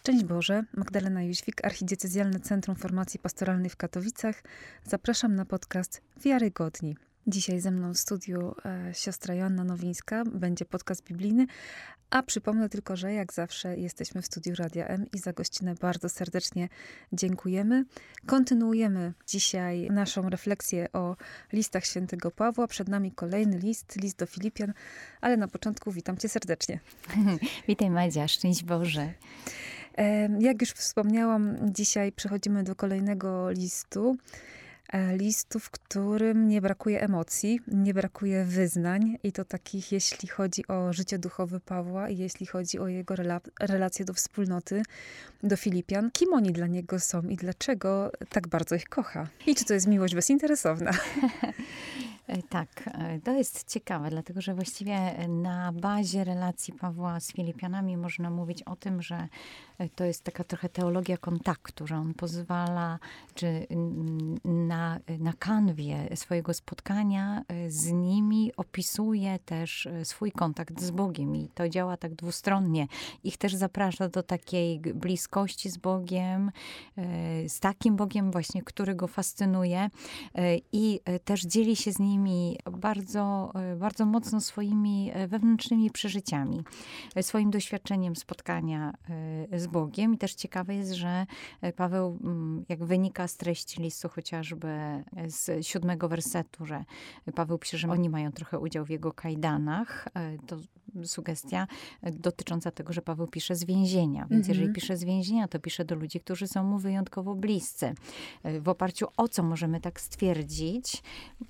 Szczęść Boże, Magdalena Jóźwik, Archidiecezjalne Centrum Formacji Pastoralnej w Katowicach. Zapraszam na podcast Wiarygodni. Dzisiaj ze mną w studiu e, siostra Joanna Nowińska, będzie podcast biblijny, a przypomnę tylko, że jak zawsze jesteśmy w studiu Radia M i za gościnę bardzo serdecznie dziękujemy. Kontynuujemy dzisiaj naszą refleksję o listach świętego Pawła. Przed nami kolejny list, list do Filipian, ale na początku witam cię serdecznie. Witaj Madzia, szczęść Boże. Jak już wspomniałam, dzisiaj przechodzimy do kolejnego listu. E, listu, w którym nie brakuje emocji, nie brakuje wyznań i to takich, jeśli chodzi o życie duchowe Pawła i jeśli chodzi o jego rela relacje do wspólnoty, do Filipian. Kim oni dla niego są i dlaczego tak bardzo ich kocha? I czy to jest miłość bezinteresowna? E, tak, e, to jest ciekawe, dlatego że właściwie na bazie relacji Pawła z Filipianami można mówić o tym, że e, to jest taka trochę teologia kontaktu, że on pozwala, czy na, na kanwie swojego spotkania z nimi opisuje też swój kontakt z Bogiem i to działa tak dwustronnie. Ich też zaprasza do takiej bliskości z Bogiem, z takim Bogiem właśnie, który go fascynuje i też dzieli się z nimi bardzo, e, bardzo mocno swoimi e, wewnętrznymi przeżyciami, e, swoim doświadczeniem spotkania z Bogiem. I też ciekawe jest, że Paweł, mm, jak wynika z treści listu chociażby z siódmego wersetu, że Paweł pisze, że oni mają trochę udział w jego kajdanach, to sugestia dotycząca tego, że Paweł pisze z więzienia. Więc mhm. jeżeli pisze z więzienia, to pisze do ludzi, którzy są mu wyjątkowo bliscy. W oparciu o co możemy tak stwierdzić?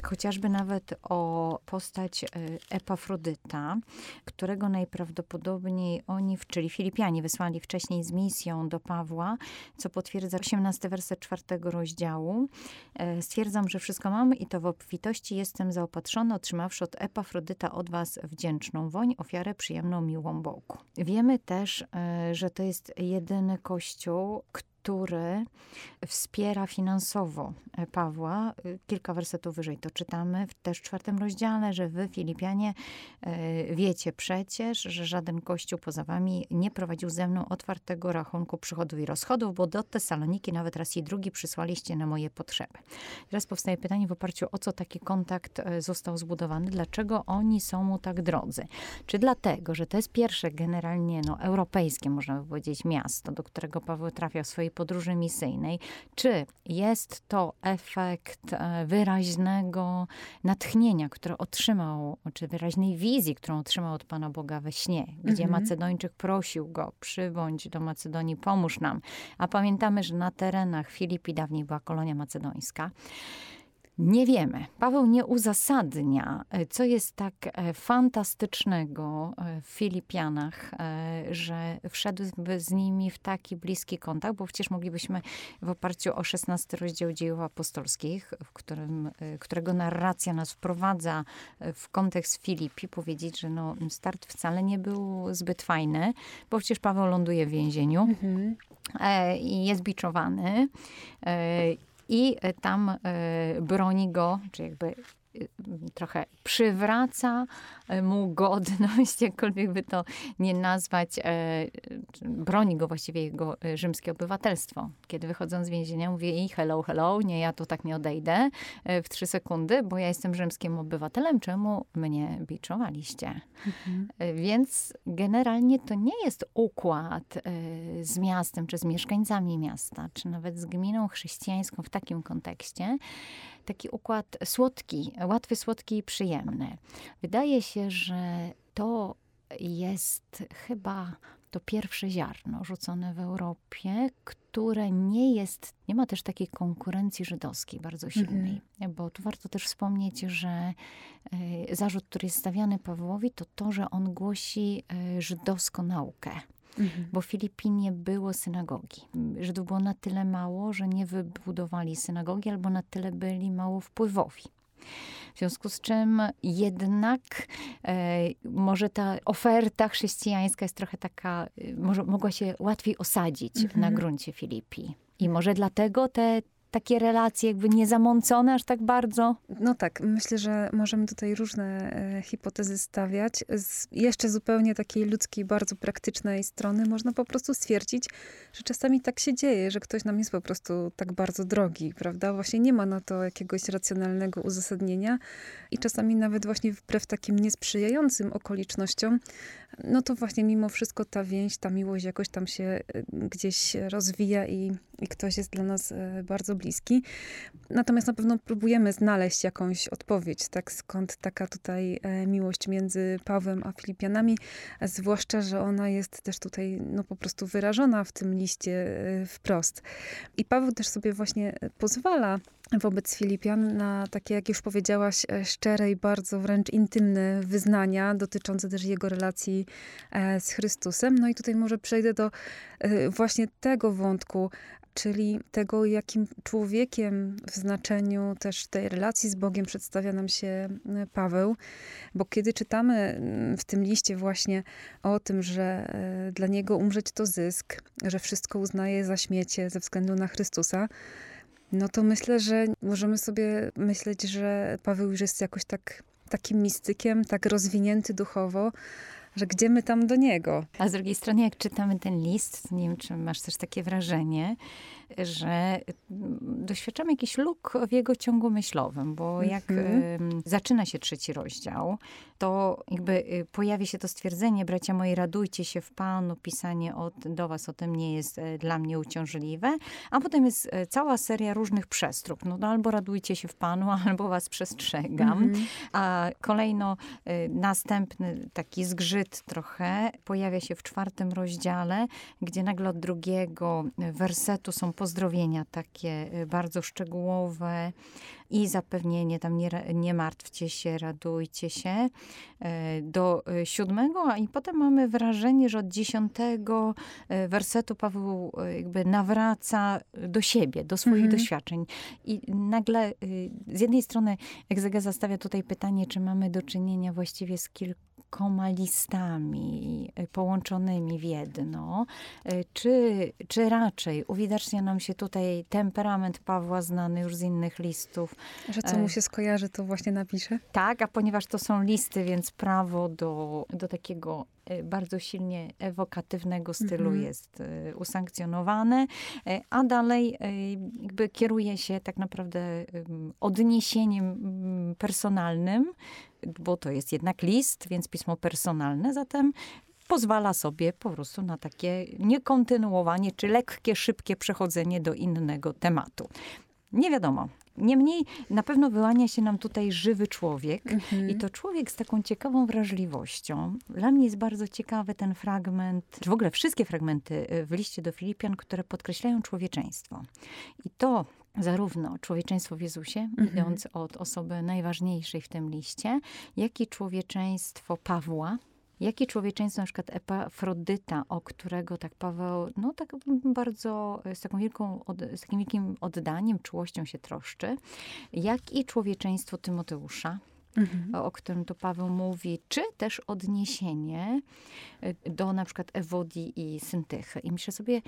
Chociażby nawet o postać e, Epafrodyta, którego najprawdopodobniej oni, czyli Filipianie, wysłali wcześniej z misją do Pawła, co potwierdza 18 werset czwartego rozdziału. E, stwierdzam, że wszystko mam i to w obfitości jestem zaopatrzony, otrzymawszy od Epafrodyta od was wdzięczną woń, ofiarę przyjemną, miłą Bogu. Wiemy też, e, że to jest jedyny kościół, który wspiera finansowo Pawła. Kilka wersetów wyżej to czytamy też w czwartym rozdziale, że wy, Filipianie, e, wiecie przecież, że żaden kościół poza wami nie prowadził ze mną otwartego rachunku przychodów i rozchodów, bo do Tesaloniki nawet raz i drugi przysłaliście na moje potrzeby. Teraz powstaje pytanie w oparciu o co taki kontakt e, został zbudowany, dlaczego oni są mu tak drodzy? Czy dlatego, że to jest pierwsze generalnie no, europejskie, można by powiedzieć, miasto, do którego Paweł trafia w swojej swojej podróży misyjnej. Czy jest to efekt e, wyraźnego natchnienia, które otrzymał, czy wyraźnej wizji, którą otrzymał od Pana Boga we śnie, gdzie mhm. Macedończyk prosił go, przybądź do Macedonii, pomóż nam. A pamiętamy, że na terenach Filipi dawniej była kolonia macedońska. Nie wiemy. Paweł nie uzasadnia, e, co jest tak e, fantastycznego e, w Filipianach, że wszedłby z nimi w taki bliski kontakt, bo przecież moglibyśmy w oparciu o 16 rozdział dziejów apostolskich, w którym, którego narracja nas wprowadza w kontekst Filipi, powiedzieć, że no, start wcale nie był zbyt fajny, bo przecież Paweł ląduje w więzieniu. Mhm i jest biczowany i e, tam e, broni go, czy jakby trochę przywraca mu godność, jakkolwiek by to nie nazwać, e, broni go właściwie jego rzymskie obywatelstwo. Kiedy wychodząc z więzienia mówi jej hello, hello, nie, ja tu tak nie odejdę e, w trzy sekundy, bo ja jestem rzymskim obywatelem, czemu mnie biczowaliście? Mhm. E, więc generalnie to nie jest układ z miastem, czy z mieszkańcami miasta, czy nawet z gminą chrześcijańską w takim kontekście, taki układ słodki, łatwy, słodki i przyjemny. Wydaje się, że to jest chyba to pierwsze ziarno rzucone w Europie, które nie jest, nie ma też takiej konkurencji żydowskiej bardzo silnej. Mm -hmm. Bo tu warto też wspomnieć, że y, zarzut, który jest stawiany Pawłowi, to to, że on głosi y, żydowską naukę. Mhm. Bo w Filipinie było synagogi. Żydów było na tyle mało, że nie wybudowali synagogi, albo na tyle byli mało wpływowi. W związku z czym jednak e, może ta oferta chrześcijańska jest trochę taka, e, może mogła się łatwiej osadzić mhm. na gruncie Filipii. I może dlatego te takie relacje jakby niezamącone aż tak bardzo? No tak, myślę, że możemy tutaj różne e, hipotezy stawiać. Z jeszcze zupełnie takiej ludzkiej, bardzo praktycznej strony można po prostu stwierdzić, że czasami tak się dzieje, że ktoś nam jest po prostu tak bardzo drogi, prawda? Właśnie nie ma na to jakiegoś racjonalnego uzasadnienia i czasami nawet właśnie wbrew takim niesprzyjającym okolicznościom, no to właśnie mimo wszystko ta więź, ta miłość jakoś tam się e, gdzieś rozwija i, i ktoś jest dla nas e, bardzo bliski. Natomiast na pewno próbujemy znaleźć jakąś odpowiedź, tak skąd taka tutaj e, miłość między Pawłem a Filipianami, zwłaszcza, że ona jest też tutaj no, po prostu wyrażona w tym liście wprost. I Paweł też sobie właśnie pozwala wobec Filipian na takie, jak już powiedziałaś, szczere i bardzo wręcz intymne wyznania dotyczące też jego relacji e, z Chrystusem. No i tutaj może przejdę do e, właśnie tego wątku, czyli tego, jakim człowiekiem w znaczeniu też tej relacji z Bogiem przedstawia nam się e, Paweł. Bo kiedy czytamy mm, w tym liście właśnie o tym, że dla niego umrzeć to zysk, że wszystko uznaje za śmiecie ze względu na Chrystusa, no to myślę, że możemy sobie myśleć, że Paweł już jest jakoś tak takim mistykiem, tak rozwinięty duchowo, że gdzie my tam do niego. A z drugiej strony, jak czytamy ten list, nie wiem, czy masz też takie wrażenie, że mm, doświadczamy jakiś luk w jego ciągu myślowym, bo jak mhm. zaczyna się trzeci rozdział, to jakby y, pojawi się to stwierdzenie, bracia moi, radujcie się w Panu, pisanie od, do was o tym nie jest e, dla mnie uciążliwe, a potem jest e, cała seria różnych przestróg. No, no albo radujcie się w Panu, albo was przestrzegam. Mhm. A kolejno y, następny taki zgrzyt trochę pojawia się w czwartym rozdziale, gdzie nagle od drugiego wersetu są pozdrowienia takie y, bardzo szczegółowe i zapewnienie tam nie, nie martwcie się, radujcie się e, do e, siódmego, a i potem mamy wrażenie, że od dziesiątego wersetu Paweł jakby nawraca do siebie, do swoich mhm. doświadczeń. I nagle z jednej strony egzegeza stawia tutaj pytanie, czy mamy do czynienia właściwie z kilku kilkoma listami y, połączonymi w jedno, y, czy, czy raczej uwidacznia nam się tutaj temperament Pawła znany już z innych listów. Że co mu się skojarzy, to właśnie napisze? Tak, a ponieważ to są listy, więc prawo do, do takiego y, bardzo silnie ewokatywnego stylu mhm. jest usankcjonowane, a dalej jakby kieruje się tak naprawdę odniesieniem mm, personalnym bo to jest jednak list, więc pismo personalne, zatem pozwala sobie po prostu na takie niekontynuowanie, czy lekkie, szybkie przechodzenie do innego tematu. Nie wiadomo. Niemniej na pewno wyłania się nam tutaj żywy człowiek mhm. i to człowiek z taką ciekawą wrażliwością. Dla mnie jest bardzo ciekawy ten fragment, czy w ogóle wszystkie fragmenty w liście do Filipian, które podkreślają człowieczeństwo. I to zarówno człowieczeństwo w Jezusie, mhm. idąc od osoby najważniejszej w tym liście, jak i człowieczeństwo Pawła, jak i człowieczeństwo na przykład Epafrodyta, o którego tak Paweł, no tak bardzo z, taką wielką, z takim wielkim oddaniem, czułością się troszczy, jak i człowieczeństwo Tymoteusza, Mhm. o którym tu Paweł mówi, czy też odniesienie do na przykład Ewodii i Syntychy. I myślę sobie,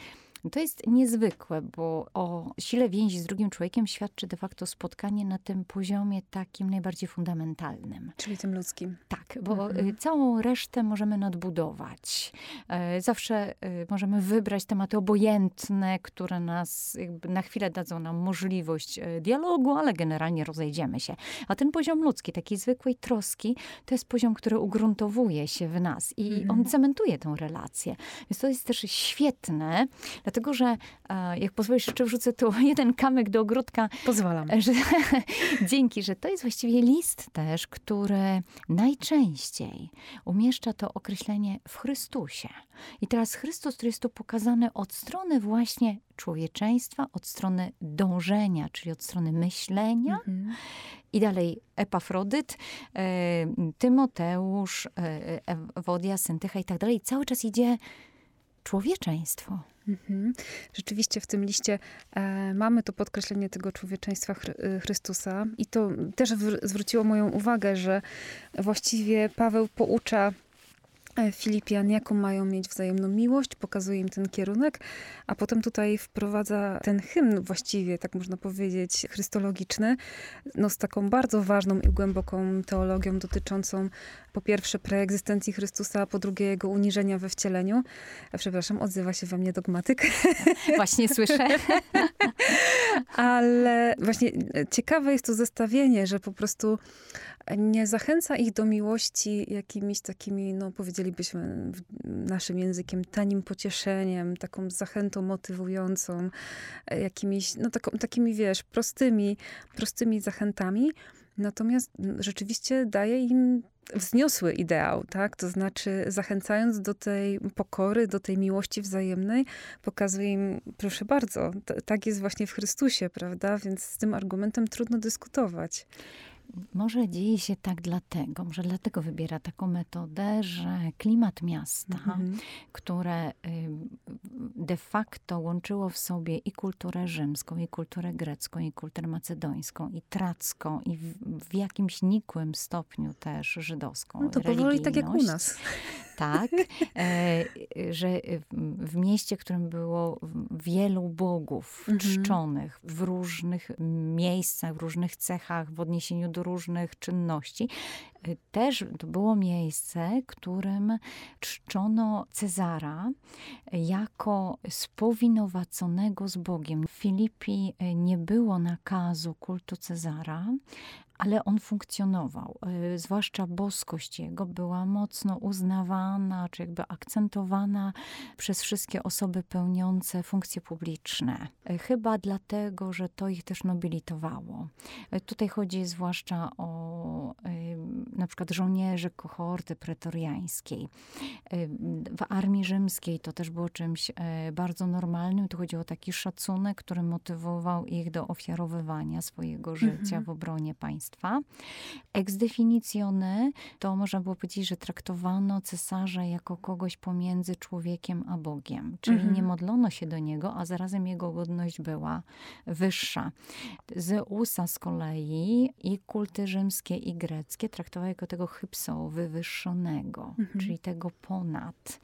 to jest niezwykłe, bo o sile więzi z drugim człowiekiem świadczy de facto spotkanie na tym poziomie takim najbardziej fundamentalnym. Czyli tym ludzkim. Tak, bo mhm. Y, całą resztę możemy nadbudować. E, zawsze y, możemy wybrać tematy obojętne, które nas na chwilę dadzą nam możliwość e, dialogu, ale generalnie rozejdziemy się. A ten poziom ludzki, takiej zwykłej troski, to jest poziom, który ugruntowuje się w nas i mhm. on cementuje tą relację. Więc to jest też świetne, Dlatego, że e, jak pozwolisz, jeszcze wrzucę tu jeden kamyk do ogródka. Pozwalam. Że, dzięki, że to jest właściwie list też, który najczęściej umieszcza to określenie w Chrystusie. I teraz Chrystus, który jest tu pokazany od strony właśnie człowieczeństwa, od strony dążenia, czyli od strony myślenia. Mhm. I dalej Epafrodyt, e, Tymoteusz, e, Ewodia, Syntycha i tak dalej. Cały czas idzie człowieczeństwo. Mhm. Rzeczywiście w tym liście e, mamy to podkreślenie tego człowieczeństwa Chry Chrystusa i to też zwróciło moją uwagę, że właściwie Paweł poucza E, Filipian, jaką mają mieć wzajemną miłość, pokazuje im ten kierunek, a potem tutaj wprowadza ten hymn właściwie, tak można powiedzieć, chrystologiczny, no z taką bardzo ważną i głęboką teologią dotyczącą po pierwsze preegzystencji Chrystusa, a po drugie jego uniżenia we wcieleniu. A przepraszam, odzywa się we mnie dogmatyk. Właśnie słyszę. Ale właśnie ciekawe jest to zestawienie, że po prostu nie zachęca ich do miłości jakimiś takimi, no powiedzielibyśmy naszym językiem, tanim pocieszeniem, taką zachętą motywującą, jakimiś, no taką, takimi, wiesz, prostymi, prostymi zachętami. Natomiast rzeczywiście daje im wzniosły ideał, tak? To znaczy, zachęcając do tej pokory, do tej miłości wzajemnej, pokazuje im, proszę bardzo, tak jest właśnie w Chrystusie, prawda? Więc z tym argumentem trudno dyskutować. Może dzieje się tak dlatego, może dlatego wybiera taką metodę, że klimat miasta, mhm. które y, de facto łączyło w sobie i kulturę rzymską, i kulturę grecką, i kulturę macedońską, i tracką, i w, w jakimś nikłym stopniu też żydowską. No to powoli tak jak u nas. Tak, e, że w mieście, w którym było wielu bogów mhm. czczonych w różnych miejscach, w różnych cechach, w odniesieniu do różnych czynności, też to było miejsce, którym czczono Cezara jako spowinowaconego z Bogiem. W Filipi nie było nakazu kultu Cezara, ale on funkcjonował. Y, zwłaszcza boskość jego była mocno uznawana, czy jakby akcentowana przez wszystkie osoby pełniące funkcje publiczne. Y, chyba dlatego, że to ich też nobilitowało. Y, tutaj chodzi zwłaszcza o na przykład żołnierzy kohorty pretoriańskiej. W armii rzymskiej to też było czymś bardzo normalnym. Tu chodzi o taki szacunek, który motywował ich do ofiarowywania swojego życia mhm. w obronie państwa Ex definitione to można było powiedzieć, że traktowano cesarza jako kogoś pomiędzy człowiekiem a Bogiem. Czyli mhm. nie modlono się do niego, a zarazem jego godność była wyższa. Zeusa z kolei i kulty rzymskie i greckie traktowały jako tego hypso wywyższonego, mhm. czyli tego ponad.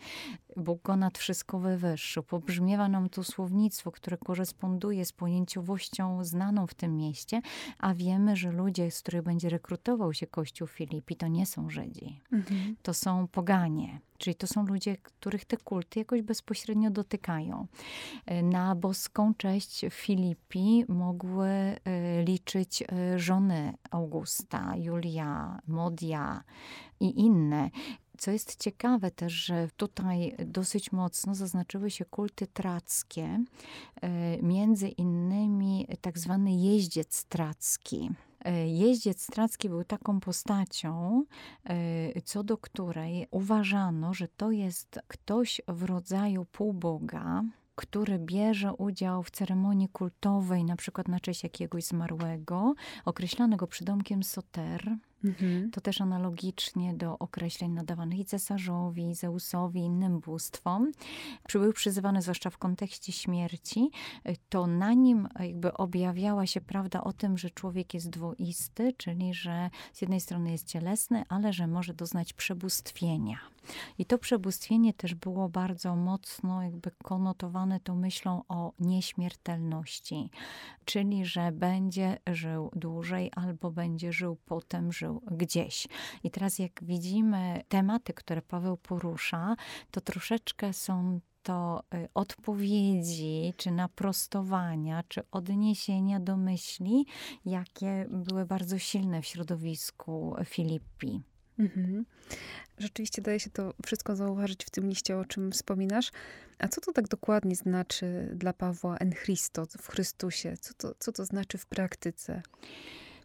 Bóg go nad wszystko wywyższył. Pobrzmiewa nam tu słownictwo, które koresponduje z pojęciowością znaną w tym mieście, a wiemy, że ludzie, z których będzie rekrutował się Kościół Filipi, to nie są Żydzi. Mhm. To są poganie. Czyli to są ludzie, których te kulty jakoś bezpośrednio dotykają. Na boską cześć Filipi mogły e, liczyć e, żony Augusta, Julia, Modia i inne. Co jest ciekawe też, że tutaj dosyć mocno zaznaczyły się kulty trackie, e, między innymi tak zwany jeździec tracki. E, jeździec stracki był taką postacią, e, co do której uważano, że to jest ktoś w rodzaju półboga, który bierze udział w ceremonii kultowej, na przykład na cześć jakiegoś zmarłego, określanego przydomkiem Soter, Mhm. To też analogicznie do określeń nadawanych i cesarzowi, i Zeusowi, innym bóstwom. Był przyzywany zwłaszcza w kontekście śmierci. To na nim jakby objawiała się prawda o tym, że człowiek jest dwoisty, czyli że z jednej strony jest cielesny, ale że może doznać przebóstwienia. I to przebóstwienie też było bardzo mocno jakby konotowane tą myślą o nieśmiertelności, czyli że będzie żył dłużej albo będzie żył potem, żył gdzieś. I teraz jak widzimy tematy, które Paweł porusza, to troszeczkę są to y, odpowiedzi, czy naprostowania, czy odniesienia do myśli, jakie były bardzo silne w środowisku Filipi. Mhm. Rzeczywiście daje się to wszystko zauważyć w tym liście, o czym wspominasz. A co to tak dokładnie znaczy dla Pawła en Christo, w Chrystusie? Co to, co to znaczy w praktyce?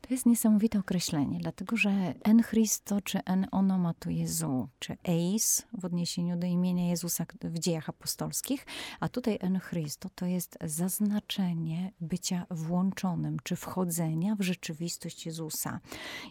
To jest niesamowite określenie, dlatego że en Christo, czy en onomatu Jezu, czy eis w odniesieniu do imienia Jezusa w dziejach apostolskich, a tutaj en Christo to jest zaznaczenie bycia włączonym, czy wchodzenia w rzeczywistość Jezusa.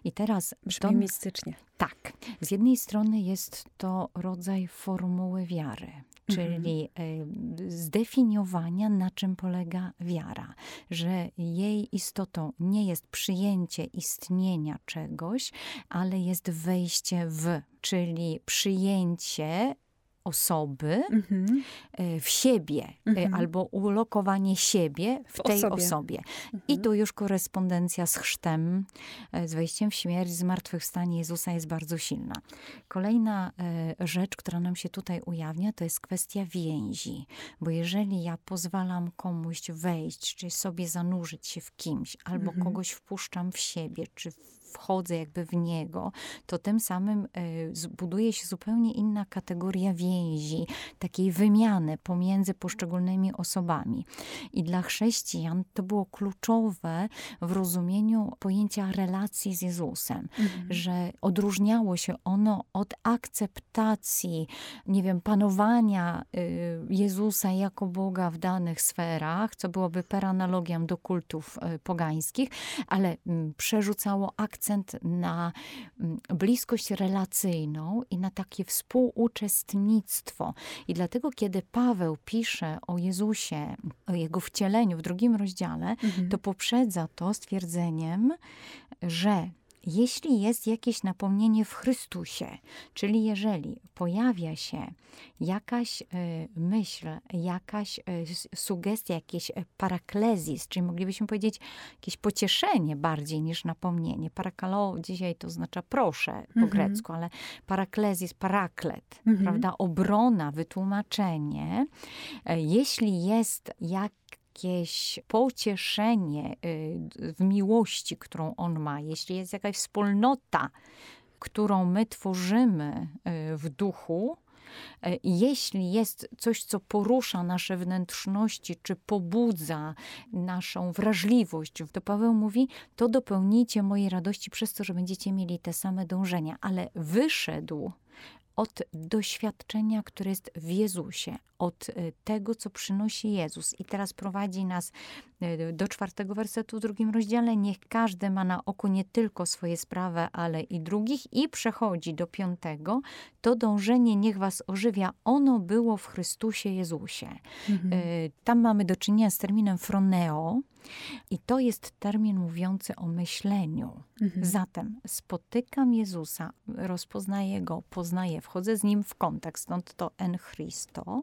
I teraz... Brzmi to, mistycznie. Tak. Z jednej strony jest to rodzaj formuły wiary, czyli mhm. zdefiniowania, na czym polega wiara, że jej istotą nie jest przyjęcie istnienia czegoś, ale jest wejście w, czyli przyjęcie osoby mhm. E, w siebie, e, mhm. albo ulokowanie siebie w, w tej osobie. osobie. Mhm. I tu już korespondencja z chrztem, e, z wejściem w śmierć, zmartwychwstanie Jezusa jest bardzo silna. Kolejna rzecz, która nam się tutaj ujawnia, to jest kwestia więzi. Bo jeżeli ja pozwalam komuś wejść, czy sobie zanurzyć się w kimś, albo mhm. kogoś wpuszczam w siebie, czy wchodzę jakby w niego, to tym samym buduje się zupełnie inna kategoria więzi, takiej wymiany pomiędzy poszczególnymi osobami. I dla chrześcijan to było kluczowe w rozumieniu pojęcia relacji z Jezusem, mhm. że odróżniało się ono od akceptacji, nie wiem, panowania y, Jezusa jako Boga w danych sferach, co byłoby per analogiam do kultów y, pogańskich, ale mm, przerzucało akcent akcent na mm, bliskość relacyjną i na takie współuczestnictwo. I dlatego, kiedy Paweł pisze o Jezusie, o jego wcieleniu w drugim rozdziale, mhm. to poprzedza to stwierdzeniem, że jeśli jest jakieś napomnienie w Chrystusie, czyli jeżeli pojawia się jakaś y, myśl, jakaś y, sugestia, jakiś e, paraklezis, czyli moglibyśmy powiedzieć jakieś pocieszenie bardziej niż napomnienie. Parakalo dzisiaj to oznacza proszę po mhm. grecku, ale paraklezis, paraklet, mhm. prawda? Obrona, wytłumaczenie. Jeśli jest jak jakieś pocieszenie y, w miłości, którą on ma, jeśli jest jakaś wspólnota, którą my tworzymy y, w duchu, y, jeśli jest coś, co porusza nasze wnętrzności, czy pobudza naszą wrażliwość, to Paweł mówi, to dopełnijcie mojej radości przez to, że będziecie mieli te same dążenia. Ale wyszedł od doświadczenia, które jest w Jezusie, od y, tego, co przynosi Jezus. I teraz prowadzi nas y, do czwartego wersetu w drugim rozdziale. Niech każdy ma na oku nie tylko swoje sprawy, ale i drugich. I przechodzi do piątego. To dążenie niech was ożywia. Ono było w Chrystusie Jezusie. Mhm. Y, tam mamy do czynienia z terminem froneo. I to jest termin mówiący o myśleniu. Mhm. Zatem spotykam Jezusa, rozpoznaję go, poznaję, wchodzę z nim w kontakt, stąd to en Christo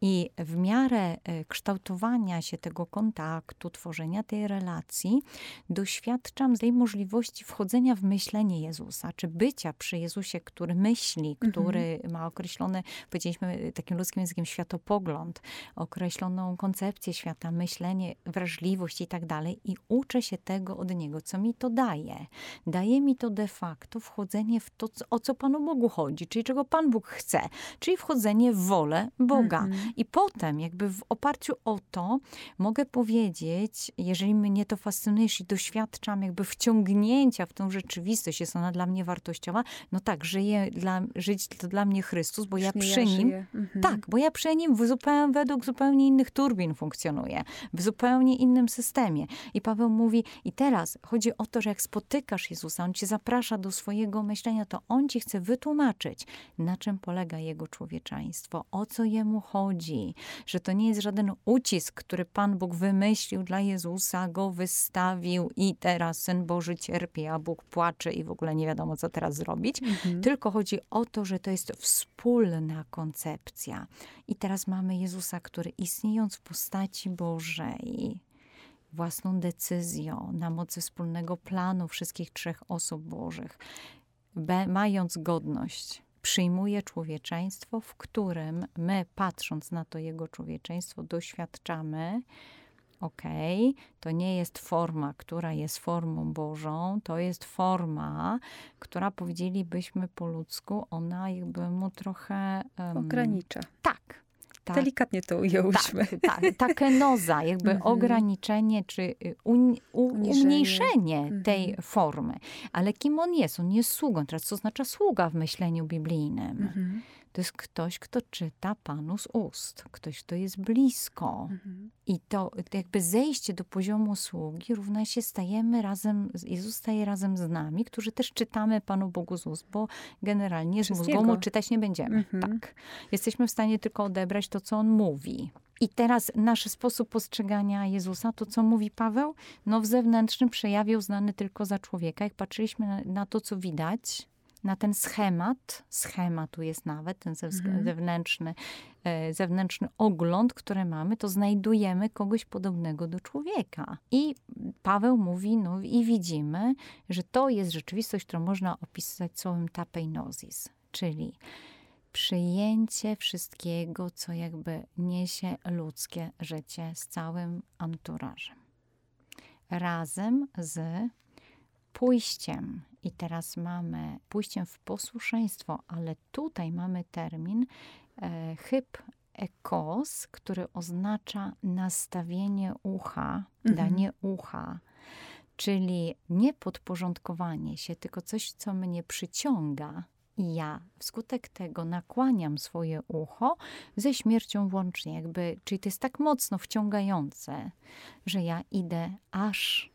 i w miarę e, kształtowania się tego kontaktu, tworzenia tej relacji, doświadczam tej możliwości wchodzenia w myślenie Jezusa, czy bycia przy Jezusie, który myśli, mhm. który mhm. ma określony, powiedzieliśmy takim ludzkim językiem, światopogląd, określoną koncepcję świata, myślenie, wrażliwość i tak dalej. I uczę się tego od Niego. Co mi to daje? Daje mi to de facto wchodzenie w to, o co Panu Bogu chodzi, czyli czego Pan Bóg chce, czyli wchodzenie w wolę Boga. Mhm. I potem, jakby w oparciu o to, mogę powiedzieć, jeżeli mnie to fascynuje, jeśli doświadczam jakby wciągnięcia w tą rzeczywistość, jest ona dla mnie wartościowa, no tak, żyję dla, żyć to dla mnie Chrystus, bo ja przy ja nim, mhm. tak, bo ja przy nim w zupełnie, według zupełnie innych turbin funkcjonuję, w zupełnie innym systemie. I Paweł mówi, i teraz chodzi o to, że jak spotykasz Jezusa, On cię zaprasza do swojego myślenia, to On ci chce wytłumaczyć, na czym polega Jego człowieczeństwo, o co Jemu chodzi, ludzi, że to nie jest żaden ucisk, który Pan Bóg wymyślił dla Jezusa, go wystawił i teraz Syn Boży cierpi, a Bóg płacze i w ogóle nie wiadomo, co teraz zrobić. Mhm. Tylko chodzi o to, że to jest wspólna koncepcja. I teraz mamy Jezusa, który istniejąc w postaci Bożej, własną decyzją, na mocy wspólnego planu wszystkich trzech osób Bożych, mając godność przyjmuje człowieczeństwo, w którym my, patrząc na to jego człowieczeństwo, doświadczamy, okej, okay, to nie jest forma, która jest formą Bożą, to jest forma, która powiedzielibyśmy po ludzku, ona jakby mu trochę. Um, Ogranicza. Tak, tak. Delikatnie to ujęłyśmy. Tak, tak. Ta kenoza, jakby mhm. ograniczenie czy y, un, u, umniejszenie mhm. tej formy. Ale kim on jest? On jest sługą. Teraz co oznacza sługa w myśleniu biblijnym? Mhm. To jest ktoś, kto czyta Panu z ust, ktoś, kto jest blisko. Mhm. I to, to jakby zejście do poziomu sługi równa się stajemy razem, Jezus staje razem z nami, którzy też czytamy Panu Bogu z ust, bo generalnie z mózgu czytać nie będziemy. Mhm. Tak. Jesteśmy w stanie tylko odebrać to, co On mówi. I teraz nasz sposób postrzegania Jezusa, to co mówi Paweł, no w zewnętrznym przejawie uznany tylko za człowieka. Jak patrzyliśmy na, na to, co widać, na ten schemat, schemat tu jest nawet, ten mhm. zewnętrzny, e, zewnętrzny ogląd, który mamy, to znajdujemy kogoś podobnego do człowieka. I Paweł mówi, no i widzimy, że to jest rzeczywistość, którą można opisać słowem tapeinosis, czyli przyjęcie wszystkiego, co jakby niesie ludzkie życie z całym anturażem. Razem z pójściem, i teraz mamy pójściem w posłuszeństwo, ale tutaj mamy termin e, hyp ekos, który oznacza nastawienie ucha, mhm. danie ucha. Czyli nie podporządkowanie się, tylko coś, co mnie przyciąga, i ja wskutek tego nakłaniam swoje ucho ze śmiercią łącznie, jakby, czyli to jest tak mocno wciągające, że ja idę aż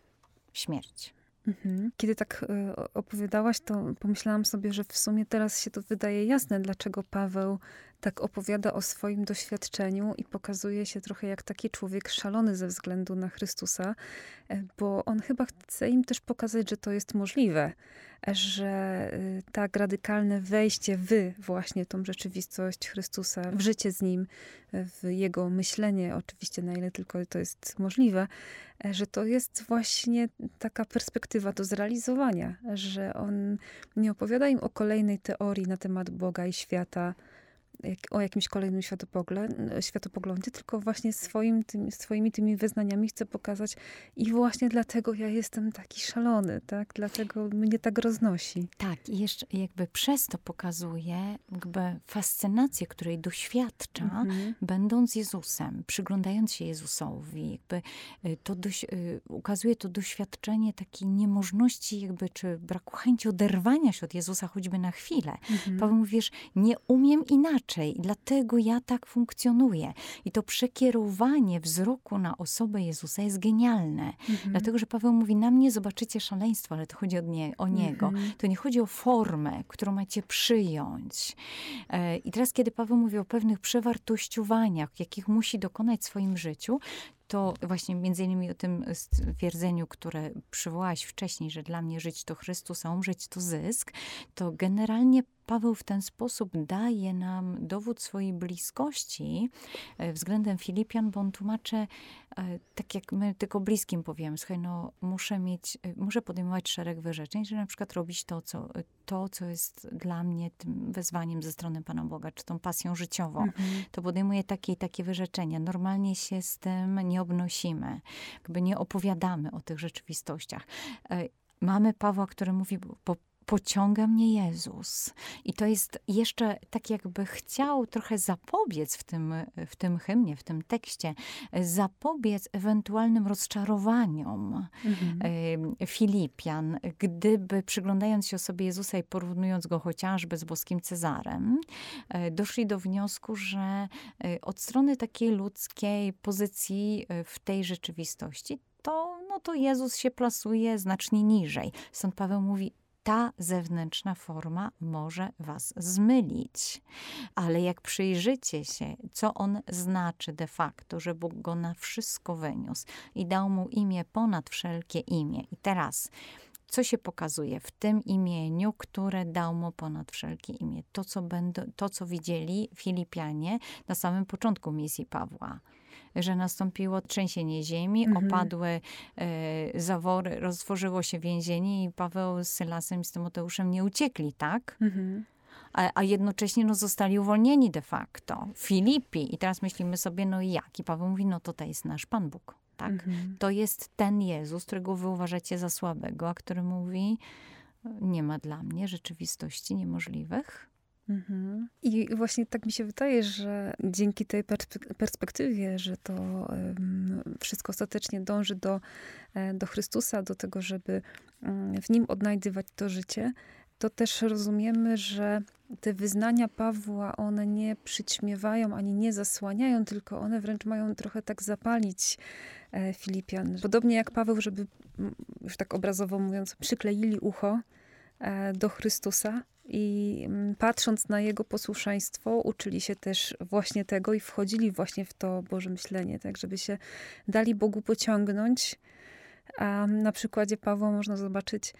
w śmierć. Mhm. Kiedy tak y, opowiadałaś, to pomyślałam sobie, że w sumie teraz się to wydaje jasne, dlaczego Paweł tak opowiada o swoim doświadczeniu i pokazuje się trochę jak taki człowiek szalony ze względu na Chrystusa, e, bo on chyba chce im też pokazać, że to jest możliwe, że y, tak radykalne wejście w właśnie tą rzeczywistość Chrystusa, w życie z Nim, w Jego myślenie, oczywiście na ile tylko to jest możliwe, e, że to jest właśnie taka perspektywa do zrealizowania, że On nie opowiada im o kolejnej teorii na temat Boga i świata, o jakimś kolejnym światopoglądzie, tylko właśnie swoim, swoimi tymi wyznaniami chcę pokazać i właśnie dlatego ja jestem taki szalony, tak? Dlatego mnie tak roznosi. Tak, i jeszcze jakby przez to pokazuje jakby fascynację, której doświadcza, mhm. będąc Jezusem, przyglądając się Jezusowi. Jakby y, to doś, y, ukazuje to doświadczenie takiej niemożności jakby, czy braku chęci oderwania się od Jezusa choćby na chwilę. Mhm. Paweł mówisz, nie umiem inaczej inaczej, dlatego ja tak funkcjonuję. I to przekierowanie wzroku na osobę Jezusa jest genialne. Mhm. Dlatego, że Paweł mówi, na mnie zobaczycie szaleństwo, ale to chodzi o, nie, o Niego. Mhm. To nie chodzi o formę, którą macie przyjąć. E, I teraz, kiedy Paweł mówi o pewnych przewartościowaniach, jakich musi dokonać w swoim życiu, to właśnie między innymi o tym stwierdzeniu, które przywołałaś wcześniej, że dla mnie żyć to Chrystus, a umrzeć to zysk, to generalnie Paweł w ten sposób daje nam dowód swojej bliskości e, względem Filipian, bo on tłumaczy, e, tak jak my tylko bliskim powiemy, słuchaj, no muszę mieć, e, muszę podejmować szereg wyrzeczeń, że na przykład robić to, co, to, co jest dla mnie tym wezwaniem ze strony Pana Boga, czy tą pasją życiową. Mhm. To podejmuję takie i takie wyrzeczenia. Normalnie się z tym nie obnosimy, jakby nie opowiadamy o tych rzeczywistościach. Mamy Pawła, który mówi, po pociąga mnie Jezus. I to jest jeszcze tak, jakby chciał trochę zapobiec w tym, w tym hymnie, w tym tekście, zapobiec ewentualnym rozczarowaniom mhm. Filipian, gdyby przyglądając się osobie Jezusa i porównując go chociażby z boskim Cezarem, e, doszli do wniosku, że e, od strony takiej ludzkiej pozycji e, w tej rzeczywistości, to, no to Jezus się plasuje znacznie niżej. Stąd Paweł mówi, ta zewnętrzna forma może was zmylić. Ale jak przyjrzycie się, co on znaczy de facto, że Bóg go na wszystko wyniósł i dał mu imię ponad wszelkie imię. I teraz co się pokazuje w tym imieniu, które dał mu ponad wszelkie imię. To, co, będą, to, co widzieli Filipianie na samym początku misji Pawła że nastąpiło trzęsienie ziemi, mhm. opadły e, zawory, roztworzyło się więzienie i Paweł z Sylasem i z Tymoteuszem nie uciekli, tak? Mhm. A, a, jednocześnie no, zostali uwolnieni de facto. Filipi. I teraz myślimy sobie, no i jak? I Paweł mówi, no to to jest nasz Pan Bóg. Tak? Mhm. To jest ten Jezus, którego wy uważacie za słabego, a który mówi, nie ma dla mnie rzeczywistości niemożliwych. Mhm. I właśnie tak mi się wydaje, że dzięki tej perspektywie, że to wszystko ostatecznie dąży do, e, do Chrystusa, do tego, żeby mm, w nim odnajdywać to życie, to też rozumiemy, że te wyznania Pawła, one nie przyćmiewają ani nie zasłaniają, tylko one wręcz mają trochę tak zapalić e, Filipian. Podobnie jak Paweł, żeby, już tak obrazowo mówiąc, przykleili ucho do Chrystusa i patrząc na jego posłuszeństwo, uczyli się też właśnie tego i wchodzili właśnie w to Boże myślenie, tak żeby się dali Bogu pociągnąć. A na przykładzie Pawła można zobaczyć,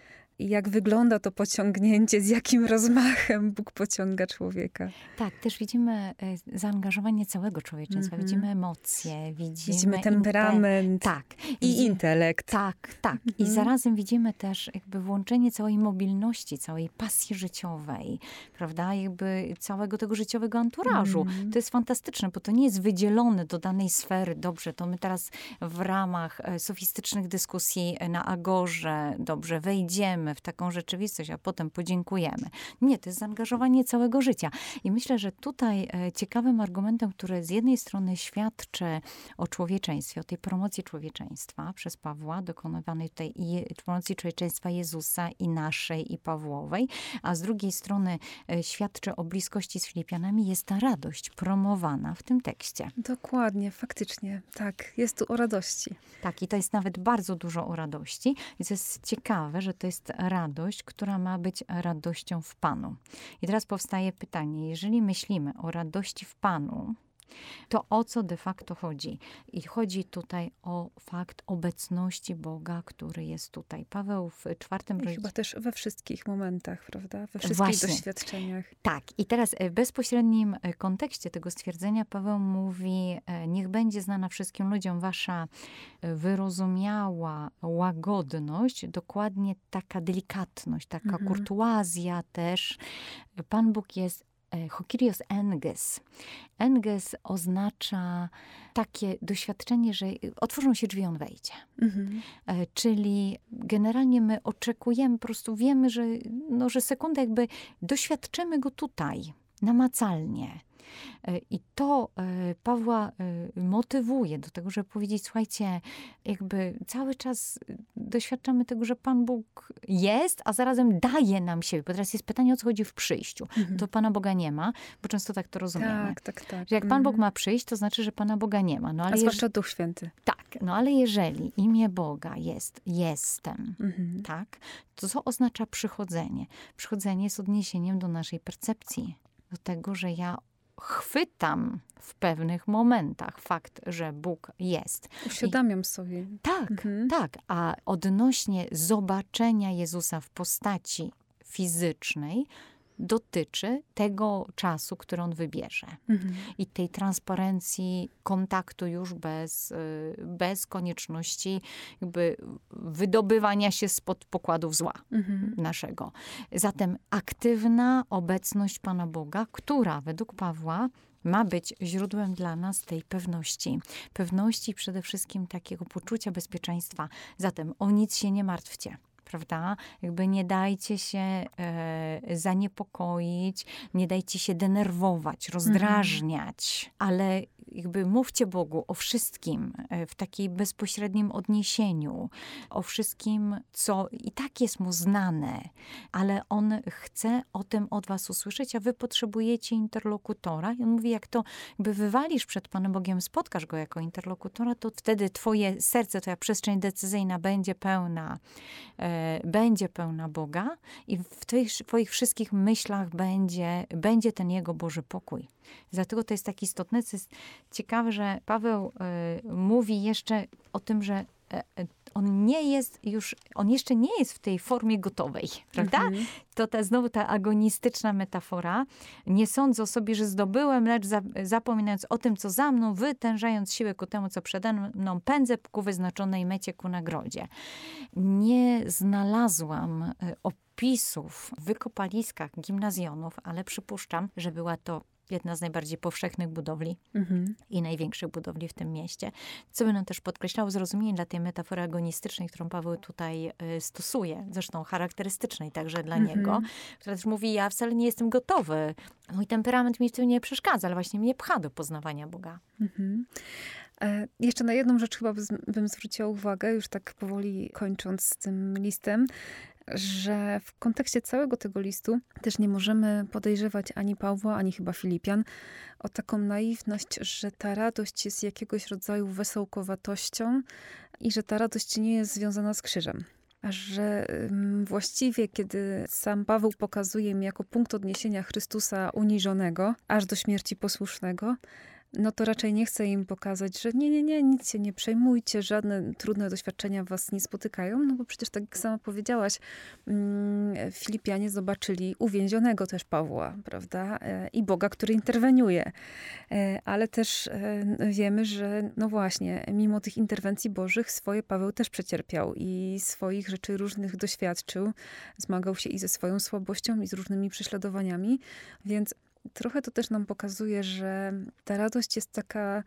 jak wygląda to pociągnięcie, z jakim rozmachem Bóg pociąga człowieka. Tak, też widzimy e, zaangażowanie całego człowieczeństwa, mm -hmm. widzimy emocje, widzimy, widzimy temperament. tak. I intelekt. Tak, tak. Mm -hmm. I mhm. zarazem widzimy też jakby włączenie całej mobilności, całej pasji życiowej, prawda? Jakby całego tego życiowego anturażu. Mm -hmm. To jest fantastyczne, bo to nie jest wydzielone do danej sfery. Dobrze, to my teraz w ramach e, sofistycznych dyskusji na Agorze, dobrze, wejdziemy w taką rzeczywistość, a potem podziękujemy. Nie, to jest zaangażowanie całego życia. I myślę, że tutaj e, ciekawym argumentem, który z jednej strony świadczy o człowieczeństwie, o tej promocji człowieczeństwa przez Pawła, dokonywanej tutaj i promocji człowieczeństwa Jezusa i naszej, i Pawłowej, a z drugiej strony e, świadczy o bliskości z Filipianami, jest ta radość promowana w tym tekście. Dokładnie, faktycznie. Tak, jest tu o radości. Tak, i to jest nawet bardzo dużo o radości. I to jest ciekawe, że to jest radość, która ma być radością w Panu. I teraz powstaje pytanie, jeżeli myślimy o radości w Panu, to o co de facto chodzi? I chodzi tutaj o fakt obecności Boga, który jest tutaj. Paweł w czwartym rozdziale. Chyba też we wszystkich momentach, prawda? We wszystkich Właśnie. doświadczeniach. Tak. I teraz w bezpośrednim e, kontekście tego stwierdzenia Paweł mówi: e, Niech będzie znana wszystkim ludziom wasza e, wyrozumiała łagodność, dokładnie taka delikatność, taka mhm. kurtuazja też. Pan Bóg jest E, Hokirios enges. Enges oznacza takie doświadczenie, że otworzą się drzwi, on wejdzie. Mhm. E, czyli generalnie my oczekujemy, po prostu wiemy, że, no, że sekundę jakby doświadczymy go tutaj, namacalnie. E, I to e, Pawła e, motywuje do tego, żeby powiedzieć, słuchajcie, jakby cały czas doświadczamy tego, że Pan Bóg jest, a zarazem daje nam siebie. Bo teraz jest pytanie, o co chodzi w przyjściu. Mhm. To Pana Boga nie ma, bo często tak to rozumiemy. Tak, tak, tak. Że jak Pan Bóg mhm. ma przyjść, to znaczy, że Pana Boga nie ma. No, ale a zwłaszcza. Duch Święty. Tak, no ale jeżeli imię Boga jest jestem, mhm. tak, to co oznacza przychodzenie? Przychodzenie jest odniesieniem do naszej percepcji do tego, że ja chwytam w pewnych momentach fakt, że Bóg jest. Uświadamiam I, sobie. Tak, mhm. tak. A odnośnie zobaczenia Jezusa w postaci fizycznej, dotyczy tego czasu, który on wybierze. Mhm. I tej transparencji kontaktu już bez, y, bez konieczności jakby wydobywania się spod pokładów zła mhm. naszego. Zatem aktywna obecność Pana Boga, która według Pawła ma być źródłem dla nas tej pewności. Pewności przede wszystkim takiego poczucia bezpieczeństwa. Zatem o nic się nie martwcie prawda? Jakby nie dajcie się e, zaniepokoić, nie dajcie się denerwować, rozdrażniać, mhm. ale jakby mówcie Bogu o wszystkim e, w takim bezpośrednim odniesieniu, o wszystkim, co i tak jest mu znane, ale on chce o tym od was usłyszeć, a wy potrzebujecie interlokutora. I on mówi, jak to jakby wywalisz przed Panem Bogiem, spotkasz go jako interlokutora, to wtedy twoje serce, twoja przestrzeń decyzyjna będzie pełna, e, będzie pełna Boga i w twoich wszystkich myślach będzie, będzie ten Jego Boży pokój. Dlatego to jest tak istotne. To jest ciekawe, że Paweł y, mówi jeszcze o tym, że y, on nie jest już, on jeszcze nie jest w tej formie gotowej, prawda? Mhm. To ta, znowu ta agonistyczna metafora. Nie sądzę o sobie, że zdobyłem, lecz za, zapominając o tym, co za mną, wytężając siłę ku temu, co przede mną, pędzę ku wyznaczonej mecie, ku nagrodzie. Nie znalazłam opisów w wykopaliskach gimnazjonów, ale przypuszczam, że była to jedna z najbardziej powszechnych budowli mhm. i największych budowli w tym mieście. Co by nam też podkreślało zrozumienie dla tej metafory agonistycznej, którą Paweł tutaj y, stosuje, zresztą charakterystycznej także dla mhm. niego, która też mówi, ja wcale nie jestem gotowy. Mój temperament mi w tym nie przeszkadza, ale właśnie mnie pcha do poznawania Boga. Mhm. E, jeszcze na jedną rzecz chyba bym zwróciła uwagę, już tak powoli kończąc z tym listem. Że w kontekście całego tego listu też nie możemy podejrzewać ani Pawła, ani chyba Filipian o taką naiwność, że ta radość jest jakiegoś rodzaju wesołkowatością i że ta radość nie jest związana z krzyżem. Że właściwie, kiedy sam Paweł pokazuje mi jako punkt odniesienia Chrystusa uniżonego, aż do śmierci posłusznego, no to raczej nie chcę im pokazać, że nie, nie, nie, nic się nie przejmujcie, żadne trudne doświadczenia was nie spotykają, no bo przecież tak jak sama powiedziałaś, mm, Filipianie zobaczyli uwięzionego też Pawła, prawda, e, i Boga, który interweniuje. E, ale też e, wiemy, że no właśnie, mimo tych interwencji bożych, swoje Paweł też przecierpiał i swoich rzeczy różnych doświadczył, zmagał się i ze swoją słabością, i z różnymi prześladowaniami, więc trochę to też nam pokazuje, że ta radość jest taka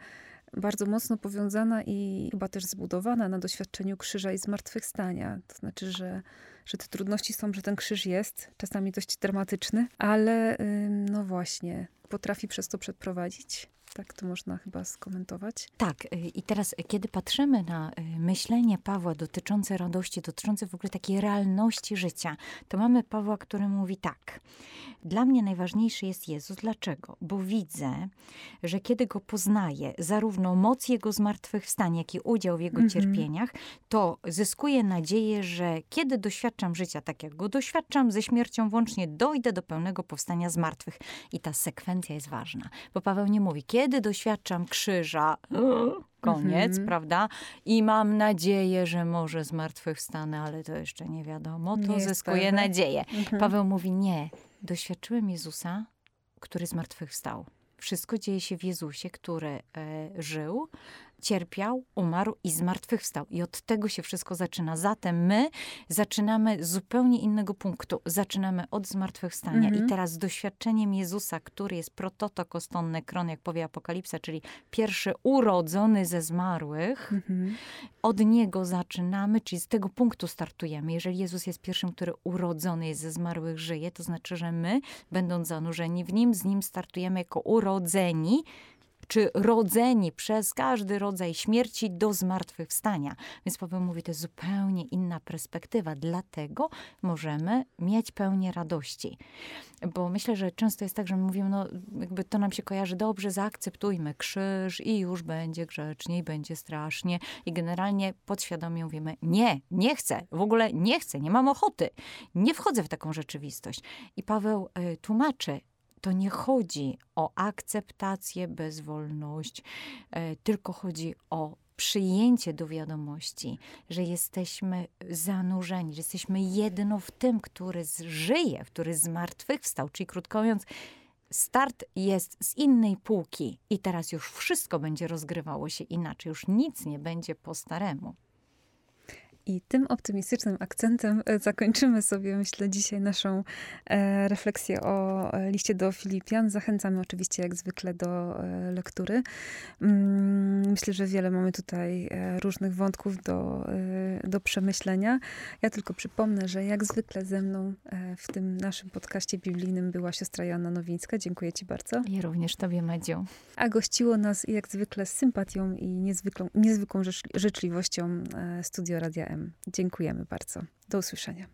bardzo mocno powiązana i chyba też zbudowana na doświadczeniu krzyża i zmartwychwstania. To znaczy, że, że te trudności są, że ten krzyż jest, czasami dość dramatyczny, ale no właśnie, potrafi przez to przeprowadzić. Tak to można chyba skomentować. Tak. Y, I teraz, y, kiedy patrzymy na y, myślenie Pawła dotyczące radości, dotyczące w ogóle takiej realności życia, to mamy Pawła, który mówi tak. Dla mnie najważniejszy jest Jezus. Dlaczego? Bo widzę, że kiedy go poznaję, zarówno moc Jego zmartwychwstania, jak i udział w Jego mm -hmm. cierpieniach, to zyskuję nadzieję, że kiedy doświadczam życia tak, jak go doświadczam, ze śmiercią włącznie dojdę do pełnego powstania z martwych. I ta sekwencja jest ważna, bo Paweł nie mówi, kiedy doświadczam krzyża, koniec, mhm. prawda? I mam nadzieję, że może zmartwychwstanę, ale to jeszcze nie wiadomo. To nie zyskuje nadzieję. Mhm. Paweł mówi, nie, doświadczyłem Jezusa, który zmartwychwstał. Wszystko dzieje się w Jezusie, który e, żył, cierpiał, umarł i zmartwychwstał. I od tego się wszystko zaczyna. Zatem my zaczynamy z zupełnie innego punktu. Zaczynamy od zmartwychwstania. Mhm. I teraz z doświadczeniem Jezusa, który jest prototokost kron, jak powie Apokalipsa, czyli pierwszy urodzony ze zmarłych, mhm. od niego zaczynamy, czyli z tego punktu startujemy. Jeżeli Jezus jest pierwszym, który urodzony jest ze zmarłych, żyje, to znaczy, że my, będąc zanurzeni w nim, z nim startujemy jako urodzeni czy rodzeni przez każdy rodzaj śmierci do zmartwychwstania. Więc Paweł mówi, to jest zupełnie inna perspektywa, dlatego możemy mieć pełnię radości. Bo myślę, że często jest tak, że my mówimy, no jakby to nam się kojarzy, dobrze, zaakceptujmy krzyż i już będzie grzecznie, i będzie strasznie. I generalnie podświadomie mówimy, nie, nie chcę, w ogóle nie chcę, nie mam ochoty, nie wchodzę w taką rzeczywistość. I Paweł y, tłumaczy, to nie chodzi o akceptację, bezwolność, e, tylko chodzi o przyjęcie do wiadomości, że jesteśmy zanurzeni, że jesteśmy jedno w tym, który żyje, który zmartwychwstał. Czyli krótko mówiąc, start jest z innej półki i teraz już wszystko będzie rozgrywało się inaczej, już nic nie będzie po staremu. I tym optymistycznym akcentem e, zakończymy sobie, myślę, dzisiaj naszą e, refleksję o e, liście do Filipian. Zachęcamy oczywiście, jak zwykle, do lektury. Mm, myślę, że wiele mamy tutaj różnych wątków do, do przemyślenia. Ja tylko przypomnę, że jak zwykle ze mną w tym naszym podcaście biblijnym była siostra Joanna Nowińska. Dziękuję Ci bardzo. I również Tobie, Madziu. A gościło nas jak zwykle z sympatią i niezwykłą, niezwykłą życzliwością Studio Radia M. Dziękujemy bardzo. Do usłyszenia.